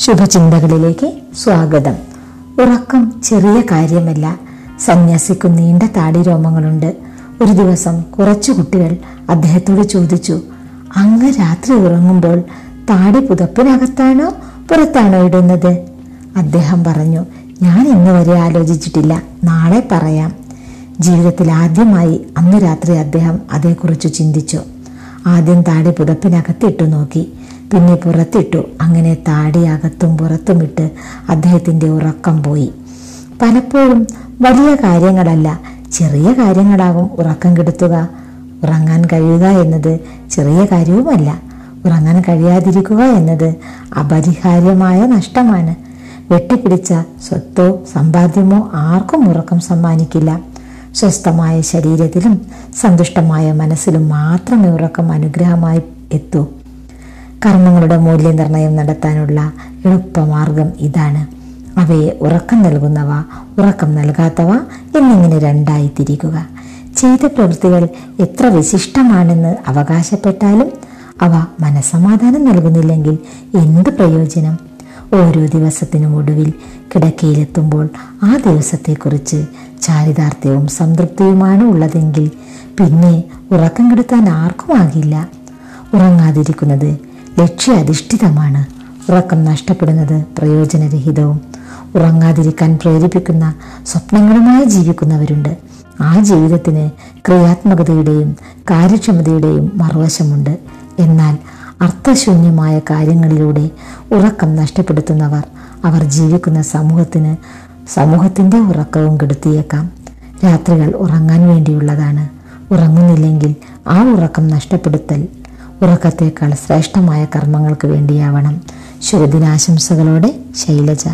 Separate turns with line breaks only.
ശുഭചിന്തകളിലേക്ക് സ്വാഗതം. ഉറക്കം ചെറിയ കാര്യമല്ല. സന്യാസിക്ക് നീണ്ട താടി രോമങ്ങളുണ്ട്. ഒരു ദിവസം കുറച്ചു കുട്ടികൾ അദ്ദേഹത്തോട് ചോദിച്ചു അങ്ങ് രാത്രി ഉറങ്ങുമ്പോൾ താടി പുതപ്പിനകത്താണോ പുറത്താണോ ഇടുന്നത്? അദ്ദേഹം പറഞ്ഞു ഞാൻ ഇന്ന് വരെ ആലോചിച്ചിട്ടില്ല. നാളെ പറയാം. ജീവിതത്തിൽ ആദ്യമായി അന്ന് രാത്രി അദ്ദേഹം അതേക്കുറിച്ച് ചിന്തിച്ചു. ആദ്യം താടി പുതപ്പിനകത്തിട്ടു നോക്കി. പിന്നെ പുറത്തിട്ടു. അങ്ങനെ താടി അകത്തും പുറത്തുമിട്ട് അദ്ദേഹത്തിന്റെ ഉറക്കം പോയി. പലപ്പോഴും വലിയ കാര്യങ്ങളല്ല ചെറിയ കാര്യങ്ങളാകും ഉറക്കം കെടുത്തുക. ഉറങ്ങാൻ കഴിയുക എന്നത് ചെറിയ കാര്യവുമല്ല. ഉറങ്ങാൻ കഴിയാതിരിക്കുക എന്നത് അപരിഹാര്യമായ നഷ്ടമാണ്. വെട്ടിപ്പിടിച്ച സ്വത്തോ സമ്പാദ്യമോ ആർക്കും ഉറക്കം സമ്മാനിക്കില്ല. സ്വസ്ഥമായ ശരീരത്തിലും സന്തുഷ്ടമായ മനസ്സിലും മാത്രമേ ഉറക്കം അനുഗ്രഹമായി എത്തൂ. കർമ്മങ്ങളുടെ മൂല്യനിർണയം നടത്താനുള്ള എളുപ്പമാർഗം ഇതാണ്. അവയെ ഉറക്കം നൽകുന്നവ ഉറക്കം നൽകാത്തവ എന്നിങ്ങനെ രണ്ടായി തിരിക്കുക ചെയ്ത പ്രവൃത്തികൾ എത്ര വിശിഷ്ടമാണെന്ന് അവകാശപ്പെട്ടാലും അവ മനസമാധാനം നൽകുന്നില്ലെങ്കിൽ എന്ത് പ്രയോജനം? ഓരോ ദിവസത്തിനും ഒടുവിൽ കിടക്കയിലെത്തുമ്പോൾ ആ ദിവസത്തെക്കുറിച്ച് ചാരിതാർത്ഥ്യവും സംതൃപ്തിയുമാണ് ഉള്ളതെങ്കിൽ പിന്നെ ഉറക്കം കെടുത്താൻ ആർക്കുമാകില്ല ഉറങ്ങാതിരിക്കുന്നത് ലക്ഷ്യാധിഷ്ഠിതമാണ് ഉറക്കം നഷ്ടപ്പെടുന്നത് പ്രയോജനരഹിതവും. ഉറങ്ങാതിരിക്കാൻ പ്രേരിപ്പിക്കുന്ന സ്വപ്നങ്ങളുമായി ജീവിക്കുന്നവരുണ്ട്. ആ ജീവിതത്തിന് ക്രിയാത്മകതയുടെയും കാര്യക്ഷമതയുടെയും മറുവശമുണ്ട്. എന്നാൽ അർത്ഥശൂന്യമായ കാര്യങ്ങളിലൂടെ ഉറക്കം നഷ്ടപ്പെടുത്തുന്നവർ അവർ ജീവിക്കുന്ന സമൂഹത്തിന് സമൂഹത്തിന്റെ ഉറക്കവും കെടുത്തിയേക്കാം. രാത്രികൾ ഉറങ്ങാൻ വേണ്ടിയുള്ളതാണ്. ഉറങ്ങുന്നില്ലെങ്കിൽ ആ ഉറക്കം നഷ്ടപ്പെടുത്തൽ ഉറക്കത്തേക്കാൾ ശ്രേഷ്ഠമായ കർമ്മങ്ങൾക്ക് വേണ്ടിയാവണം. ശുഭദിനാശംസകളോടെ ശൈലജ.